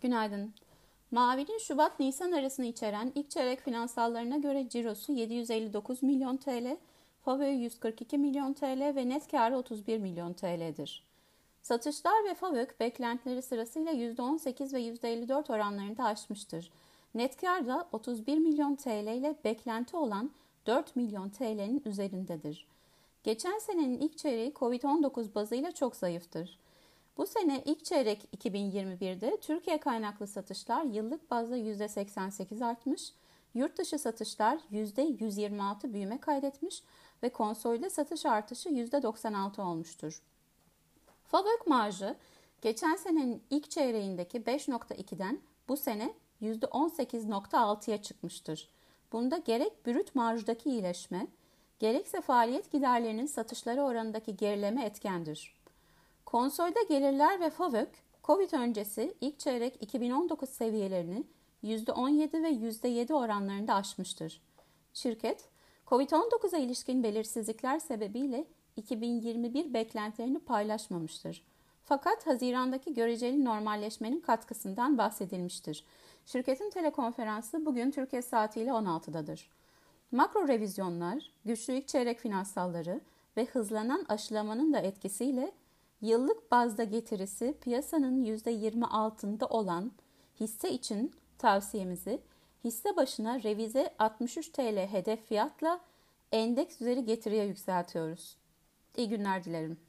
Günaydın. Mavi'nin Şubat-Nisan arasını içeren ilk çeyrek finansallarına göre cirosu 759 milyon TL, FAVÖ 142 milyon TL ve net karı 31 milyon TL'dir. Satışlar ve FAVÖK beklentileri sırasıyla %18 ve %54 oranlarında aşmıştır. Net kar da 31 milyon TL ile beklenti olan 4 milyon TL'nin üzerindedir. Geçen senenin ilk çeyreği Covid-19 bazıyla çok zayıftır. Bu sene ilk çeyrek 2021'de Türkiye kaynaklı satışlar yıllık bazda %88 artmış, yurt dışı satışlar %126 büyüme kaydetmiş ve konsolide satış artışı %96 olmuştur. Fabrik marjı geçen senenin ilk çeyreğindeki 5.2'den bu sene %18.6'ya çıkmıştır. Bunda gerek brüt marjdaki iyileşme, gerekse faaliyet giderlerinin satışları oranındaki gerileme etkendir. Konsolde gelirler ve FAVÖK, Covid öncesi ilk çeyrek 2019 seviyelerini %17 ve %7 oranlarında aşmıştır. Şirket, Covid-19'a ilişkin belirsizlikler sebebiyle 2021 beklentilerini paylaşmamıştır. Fakat Haziran'daki göreceli normalleşmenin katkısından bahsedilmiştir. Şirketin telekonferansı bugün Türkiye saatiyle 16'dadır. Makro revizyonlar, güçlü ilk çeyrek finansalları ve hızlanan aşılamanın da etkisiyle yıllık bazda getirisi piyasanın %20 altında olan hisse için tavsiyemizi hisse başına revize 63 TL hedef fiyatla endeks üzeri getiriye yükseltiyoruz. İyi günler dilerim.